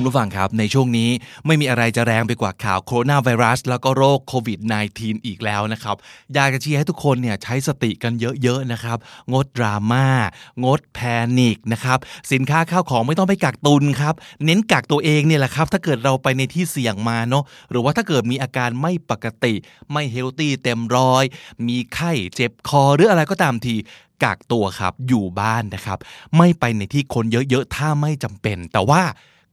คุณผู้ฟังครับ ในช่วงนี้ไม่มีอะไรจะแรงไปกว่าข่าวโคโรนาไวรัส แล้วก็โรคโควิด -19 อีกแล้วนะครับ อยากจะเชียร์ให้ทุกคนเนี่ยใช้สติกันเยอะๆนะครับ งดดราม่า งด panic นะครับ สินค้าข้าวของไม่ต้องไปกักตุนครับ เน้นกักตัวเองเนี่ยแหละครับ ถ้าเกิดเราไปในที่เสี่ยงมาเนาะหรือว่าถ้าเกิดมีอาการไม่ปกติ ไม่ healthy เต็มร้อย มีไข้เจ็บคอหรืออะไรก็ตามทีกักตัวครับอยู่บ้านนะครับ ไม่ไปในที่คนเยอะๆ ถ้าไม่จำเป็น แต่ว่า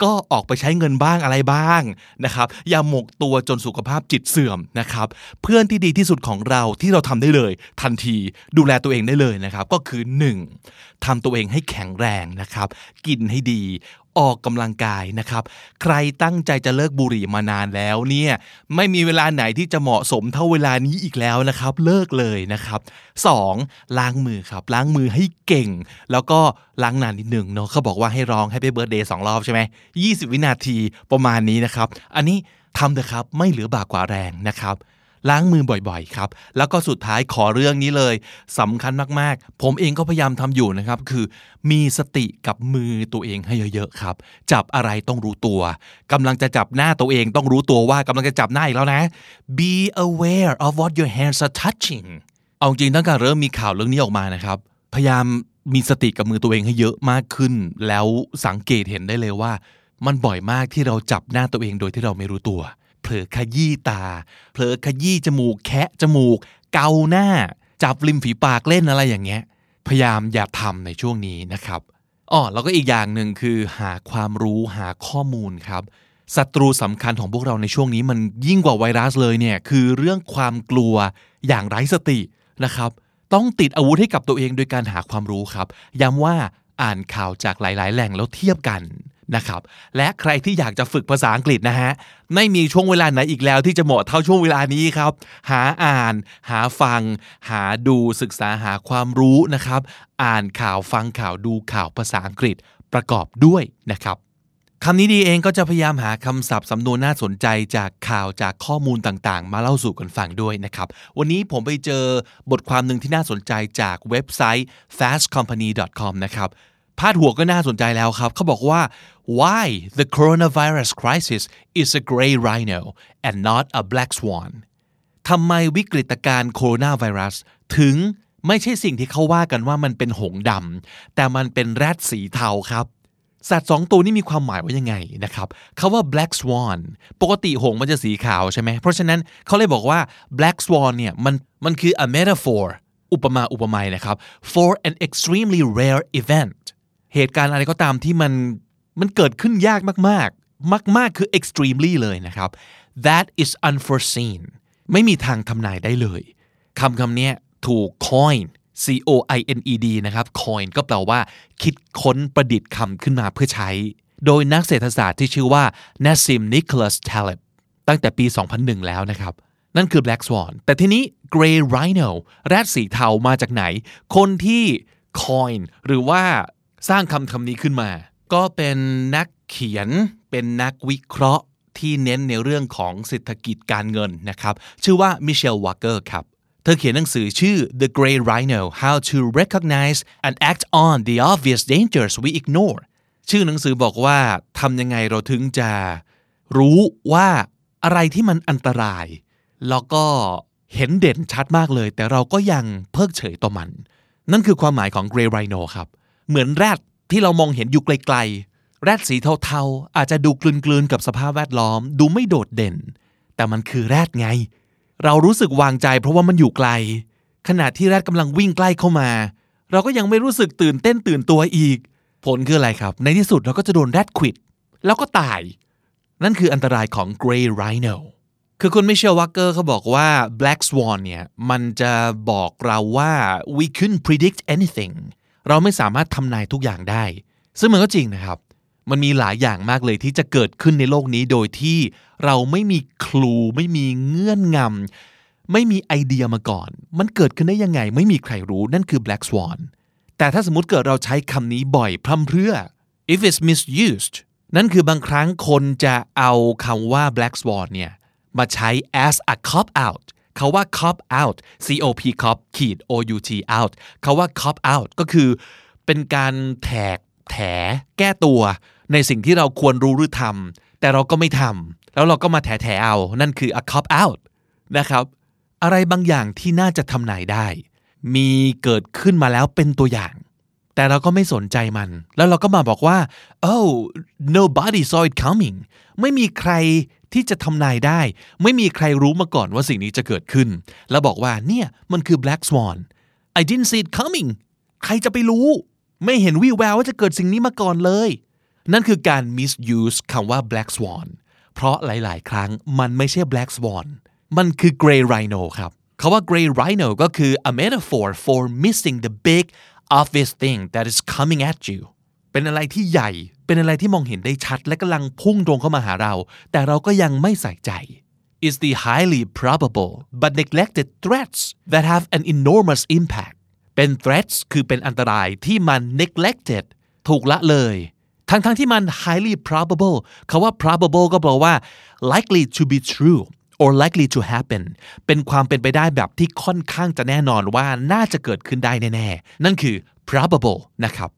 ก็ออกไปใช้เงินบ้างอะไรบ้างนะครับอย่าหมกตัวจนสุขภาพจิตเสื่อมนะครับเพื่อนที่ดีที่สุดของเราที่เราทำได้เลย ทันทีดูแลตัวเองได้เลยนะครับก็คือ 1. ทำตัวเองให้แข็งแรงนะครับกินให้ดี ออกกำลังกายนะครับ ใครตั้งใจจะเลิกบุหรี่มานานแล้วเนี่ยไม่มีเวลาไหนที่จะเหมาะสมเท่าเวลานี้อีกแล้วนะครับ เลิกเลยนะครับ 2. ล้างมือครับ ล้างมือให้เก่ง แล้วก็ล้างนานนิดหนึ่งเนาะเขาบอกว่าให้ร้อง Happy Birthday สองรอบใช่ไหม20 วินาทีประมาณนี้นะครับ อันนี้ทำเถอะครับไม่เหลือบากกว่าแรงนะครับ ล้างมือบ่อยๆครับ แล้วก็สุดท้ายขอเรื่องนี้เลยสำคัญมากๆ ผมเองก็พยายามทำอยู่นะครับ คือมีสติกับมือตัวเองให้เยอะๆครับ จับอะไรต้องรู้ตัวกำลังจะจับหน้าตัวเองต้องรู้ตัวว่ากำลังจะจับหน้าอีกแล้วนะ be aware of what your hands are touching เอาจริงตั้งแต่เริ่มมีข่าวเรื่องนี้ออกมานะครับ พยายามมีสติกับมือตัวเองให้เยอะมากขึ้น แล้วสังเกตเห็นได้เลยว่า มันบ่อยมากที่เราจับหน้าตัวเองโดยที่เราไม่รู้ตัว ผลอขยี้ตา เผลอขยี้จมูกแคะจมูก เกาหน้า จับริมฝีปากเล่นอะไรอย่างเงี้ย พยายามอย่าทำในช่วงนี้นะครับอ๋อแล้วก็อีกอย่างหนึ่งคือหาความรู้หาข้อมูลครับศัตรูสำคัญของพวกเราในช่วงนี้มันยิ่งกว่าไวรัสเลยเนี่ยคือเรื่องความกลัวอย่างไร้สตินะครับ ต้องติดอาวุธให้กับตัวเองโดยการหาความรู้ครับ ย้ำว่าอ่านข่าวจากหลาย ๆ แหล่งแล้วเทียบกัน นะครับ และใครที่อยากจะฝึกภาษาอังกฤษนะฮะ ไม่มีช่วงเวลาไหนอีกแล้วที่จะเหมาะเท่าช่วงเวลานี้ครับ หาอ่าน หาฟัง หาดูศึกษาหาความรู้นะครับ อ่านข่าวฟังข่าวดูข่าวภาษาอังกฤษประกอบด้วยนะครับคำนี้ดีเองก็จะพยายามหาคำศัพท์สำนวนน่าสนใจจากข่าวจากข้อมูลต่างๆ มาเล่าสู่กันฟังด้วยนะครับ วันนี้ผมไปเจอบทความหนึ่งที่น่าสนใจจากเว็บไซต์ fastcompany.com นะครับ พาดหัวก็น่าสนใจแล้วครับ เขาบอกว่า why the coronavirus crisis is a gray rhino and not a black swan ทำไมวิกฤตการณ์โคโรนาไวรัสถึงไม่ใช่สิ่งที่เขาว่ากันว่ามันเป็นหงส์ดำแต่มันเป็นแรดสีเทาครับ สัตว์สองตัวนี้มีความหมายว่ายังไงนะครับคาว่า black swan ปกติหงส์มันจะสีขาวใช่ไหมเพราะฉะนั้นเขาเลยบอกว่า black swan เนี่ยมันมันคือ a metaphor อุปมาอุปไมยนะครับ for an extremely rare event เหตุการณ์อะไรก็ตามที่มันมันเกิดขึ้นยากมากๆ มาก ๆ คือ extremely เลยนะครับ that is unforeseen ไม่มีทางทำนายได้เลยคำคำนี้ถูก coin C O I N E D นะครับ coin ก็แปลว่า คิดค้นประดิษฐ์คำขึ้นมาเพื่อใช้ โดยนักเศรษฐศาสตร์ที่ชื่อว่า Nassim Nicholas Taleb ตั้งแต่ปี 2001 แล้วนะครับ นั่นคือ black swan แต่ทีนี้ gray rhino แรดสีเทามาจากไหน คนที่ coin หรือว่า สร้างคำคำนี้ขึ้นมา ก็เป็นนักเขียนเป็นนักวิเคราะห์ที่เน้นในเรื่องของเศรษฐกิจการเงินนะครับ ชื่อว่ามิเชลว a กเกอร์ครับ เธอเขียนหนังสือชื่อ The Grey Rhino How to Recognize and Act on the Obvious Dangers We Ignore ชื่อหนังสือบอกว่าทำยังไงเราถึงจะรู้ว่าอะไรที่มันอันตราย แล้วก็เห็นเด่นชัดมากเลย แต่เราก็ยังเพิกเฉยต่อมัน นั่นคือความหมายของ Grey Rhino ครับ เหมือนแรดที่เรามองเห็นอยู่ไกลๆ แรดสีเทาๆ อาจจะดูกลืนๆกับสภาพแวดล้อม ดูไม่โดดเด่น แต่มันคือแรดไง เรารู้สึกวางใจเพราะว่ามันอยู่ไกล ขณะที่แรดกำลังวิ่งใกล้เข้ามา เราก็ยังไม่รู้สึกตื่นเต้นตื่นตัวอีก ผลคืออะไรครับ ในที่สุดเราก็จะโดนแรดควิด แล้วก็ตาย นั่นคืออันตรายของ Grey Rhino คือคุณมิเชลวักเกอร์เขาบอกว่า Black Swan เนี่ยมันจะบอกเราว่า we couldn't predict anything เราไม่สามารถทำนายทุกอย่างได้ ซึ่งมันก็จริงนะครับ มันมีหลายอย่างมากเลยที่จะเกิดขึ้นในโลกนี้โดยที่เราไม่มีคลูไม่มีเงื่อนงำไม่มีไอเดียมาก่อน มันเกิดขึ้นได้ยังไง ไม่มีใครรู้นั่นคือ black swan แต่ถ้าสมมติเกิดเราใช้คำนี้บ่อยพร่ำเพรื่อ if it's misused นั่นคือบางครั้งคนจะเอาคำว่า black swan เนี่ยมาใช้ as a cop out เขาว่า cop out c o p cop ขีด o u t out เขาว่า cop out ก็คือ เป็นการแถกแถแก้ตัว ในสิ่งที่เราควรรู้หรือทำแต่เราก็ไม่ทำแล้วเราก็มาแถแถเอา นั่นคือ a cop out นะครับ อะไรบางอย่างที่น่าจะทำนายได้ มีเกิดขึ้นมาแล้วเป็นตัวอย่าง แต่เราก็ไม่สนใจมัน แล้วเราก็มาบอกว่า oh nobody saw it coming ไม่มีใคร ที่จะทำนายได้ ไม่มีใครรู้มาก่อนว่าสิ่งนี้จะเกิดขึ้น แล้วบอกว่าเนี่ยมันคือ black swan I didn't see it coming ใครจะไปรู้ ไม่เห็นวี่แววว่าจะเกิดสิ่งนี้มาก่อนเลย นั่นคือการ misuse คำว่า black swan เพราะหลาย ๆ ครั้งมันไม่ใช่ black swan มันคือ gray rhino ครับคาว่า gray rhino ก็คือ a metaphor for missing the big obvious thing that is coming at you เป็นอะไรที่ใหญ่ เป็นอะไรที่มองเห็นได้ชัดและกำลังพุ่งตรงเข้ามาหาเรา แต่เราก็ยังไม่ใส่ใจ is the highly probable but neglected threats that have an enormous impact เป็น threats คือเป็นอันตรายที่มัน neglected ถูกละเลย ทั้งๆทที่มัน highly probable คาว่า probable ก็แปลว่า likely to be true or likely to happen เป็นความเป็นไปได้แบบที่ค่อนข้างจะแน่นอนว่าน่าจะเกิดขึ้นได้แน่ๆ นั่นคือ probable นะครับ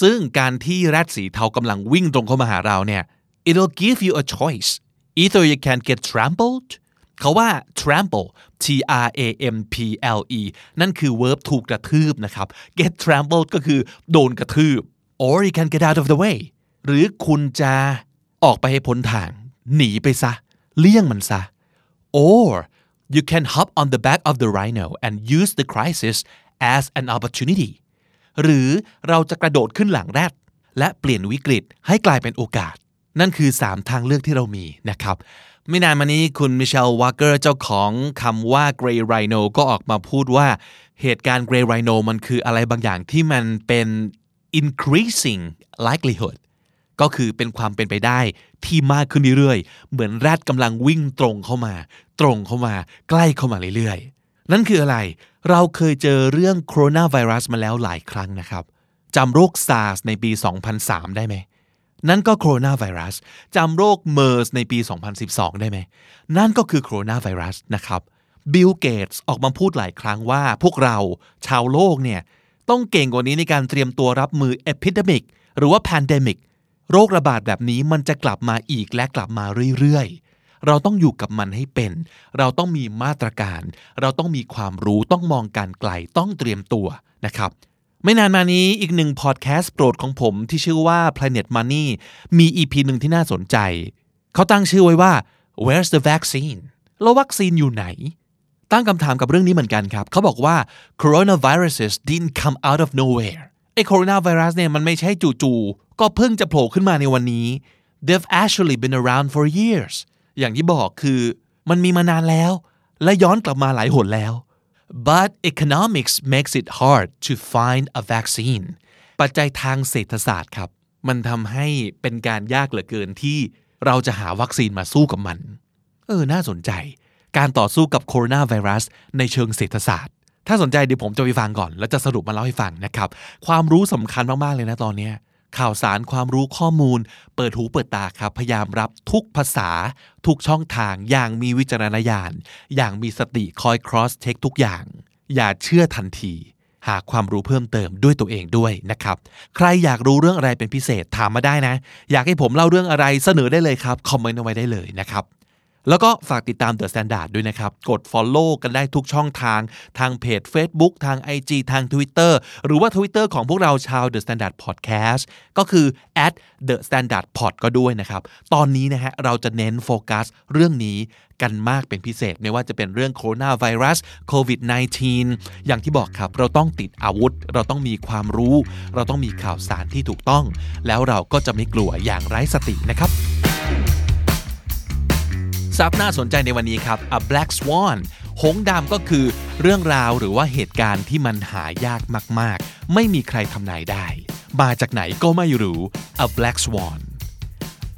ซึ่งการที่แรดสีเทากำลังวิ่งตรงเข้ามาหาเราเนี่ย it'll give you a choice either you can get trampled เขาว่า trample t r a m p l e นั่นคือ verb ถูกกระทืบนะครับ get trampled ก็คือโดนกระทืบ or you can get out of the way หรือคุณจะออกไปให้พ้นทาง หนีไปซะ เลี่ยงมันซะ or you can hop on the back of the rhino and use the crisis as an opportunity หรือเราจะกระโดดขึ้นหลังแรด และเปลี่ยนวิกฤตให้กลายเป็นโอกาส นั่นคือ 3 ทางเลือกที่เรามีนะครับไม่นานมานี้คุณมิเชลวาร์เกอร์เจ้าของคำว่า Grey Rhino ก็ออกมาพูดว่าเหตุการณ์ Grey Rhino มันคืออะไรบางอย่างที่มันเป็น increasing likelihood ก็คือเป็นความเป็นไปได้ที่มากขึ้นเรื่อยๆ เหมือนแรดกำลังวิ่งตรงเข้ามา ตรงเข้ามา ใกล้เข้ามาเรื่อยๆ นั่นคืออะไร เราเคยเจอเรื่องโคโรนาไวรัสมาแล้วหลายครั้งนะครับจำโรคซาร์สในปี 2003 ได้ไหม นั่นก็โคโรนาไวรัสจำโรคเมอร์สในปี 2012 ได้ไหม นั่นก็คือโคโรนาไวรัสนะครับ บิลเกตส์ออกมาพูดหลายครั้งว่าพวกเราชาวโลกเนี่ยต้องเก่งกว่านี้ในการเตรียมตัวรับมือ epidemic หรือว่า pandemic โรคระบาดแบบนี้มันจะกลับมาอีกและกลับมาเรื่อยๆ เราต้องอยู่กับมันให้เป็น เราต้องมีมาตรการ เราต้องมีความรู้ต้องมองการไกลต้องเตรียมตัวนะครับไม่นานมานี้อีกหนึ่งพอดแคสต์โปรดของผมที่ชื่อว่า Planet Money มี EP หนึ่งที่น่าสนใจ เขาตั้งชื่อไว้ว่า Where's the vaccine แล้ววัคซีนอยู่ไหน ตั้งคำถามกับเรื่องนี้เหมือนกันครับ เขาบอกว่า coronaviruses didn't come out of nowhere ไอ้โคโรนาไวรัสเนี่ยมันไม่ใช่จู่ๆก็เพิ่งจะโผล่ขึ้นมาในวันนี้ they've actually been around for years อย่างที่บอกคือมันมีมานานแล้ว และย้อนกลับมาหลายหนแล้ว but economics makes it hard to find a vaccine ปัจจัยทางเศรษฐศาสตร์ครับ มันทำให้เป็นการยากเหลือเกินที่เราจะหาวัคซีนมาสู้กับมัน เออ น่าสนใจ การต่อสู้กับโคโรนาไวรัสในเชิงเศรษฐศาสตร์ ถ้าสนใจเดี๋ยวผมจะไปฟังก่อน แล้วจะสรุปมาเล่าให้ฟังนะครับ ความรู้สำคัญมาก ๆ เลยนะตอนนี้ ข่าวสารความรู้ข้อมูล เปิดหูเปิดตาครับ พยายามรับทุกภาษา ทุกช่องทางอย่างมีวิจารณญาณ อย่างมีสติคอย cross check ทุกอย่าง อย่าเชื่อทันที หาความรู้เพิ่มเติมด้วยตัวเองด้วยนะครับ ใครอยากรู้เรื่องอะไรเป็นพิเศษถามมาได้นะ อยากให้ผมเล่าเรื่องอะไรเสนอได้เลยครับ คอมเมนต์เอาไว้ได้เลยนะครับ แล้วก็ฝากติดตาม The Standard ด้วยนะครับ กด Follow กันได้ทุกช่องทาง ทางเพจ Facebook ทาง IG ทาง Twitter หรือว่า Twitter ของพวกเราชาว The Standard Podcast ก็คือ at the standard pod ก็ด้วยนะครับ ตอนนี้นะฮะเราจะเน้นโฟกัสเรื่องนี้กันมากเป็นพิเศษ ไม่ว่าจะเป็นเรื่องโคโรนาไวรัสโควิด -19 อย่างที่บอกครับ เราต้องติดอาวุธ เราต้องมีความรู้ เราต้องมีข่าวสารที่ถูกต้อง แล้วเราก็จะไม่กลัวอย่างไร้สตินะครับ ซับน่าสนใจในวันนี้ครับ A Black Swan หงส์ดำก็คือเรื่องราวหรือว่าเหตุการณ์ที่มันหายากมาก ๆ ไม่มีใครทำนายได้ มาจากไหนก็ไม่รู้ A Black Swan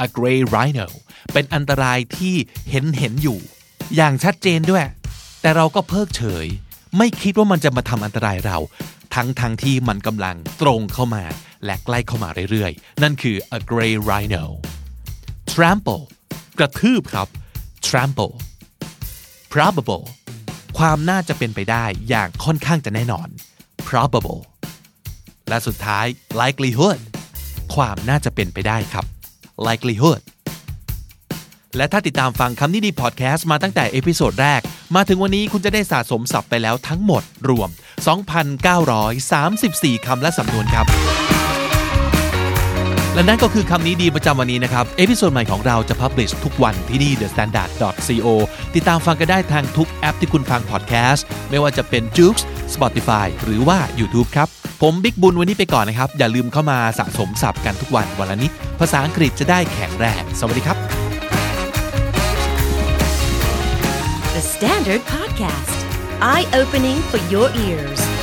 A Grey Rhino เป็นอันตรายที่เห็นเห็นอยู่ อย่างชัดเจนด้วยแแต่เราก็เพิกเฉย ไม่คิดว่ามันจะมาทำอันตรายเรา ทั้งทั้งที่มันกำลังตรงเข้ามา และใกล้เข้ามาเรื่อย ๆ นั่นคือ a gray rhino trample กระทืบครับ trample probable ความน่าจะเป็นไปได้อย่างค่อนข้างจะแน่นอน probable และสุดท้าย likelihood ความน่าจะเป็นไปได้ครับ likelihood และถ้าติดตามฟังคำนี้ดีพอดแคสต์มาตั้งแต่ episode แรก มาถึงวันนี้คุณจะได้สะสมศัพท์ไปแล้วทั้งหมดรวม 2,934 คำและสำนวนครับ และนั่นก็คือคำนี้ดีประจำวันนี้นะครับ episode ใหม่ของเราจะ publish ทุกวันที่นี่ The Standard co ติดตามฟังกันได้ทางทุกแอปที่คุณฟังพอดแคสต์ไม่ว่าจะเป็น j o o x Spotify หรือว่า YouTube ครับ ผมบิ๊กบุญวันนี้ไปก่อนนะครับ อย่าลืมเข้ามาสะสมศัพท์กันทุกวันวันละนิดภาษาอังกฤษจะได้แข็งแรงสวัสดีครับ The Standard Podcast, eye opening for your ears.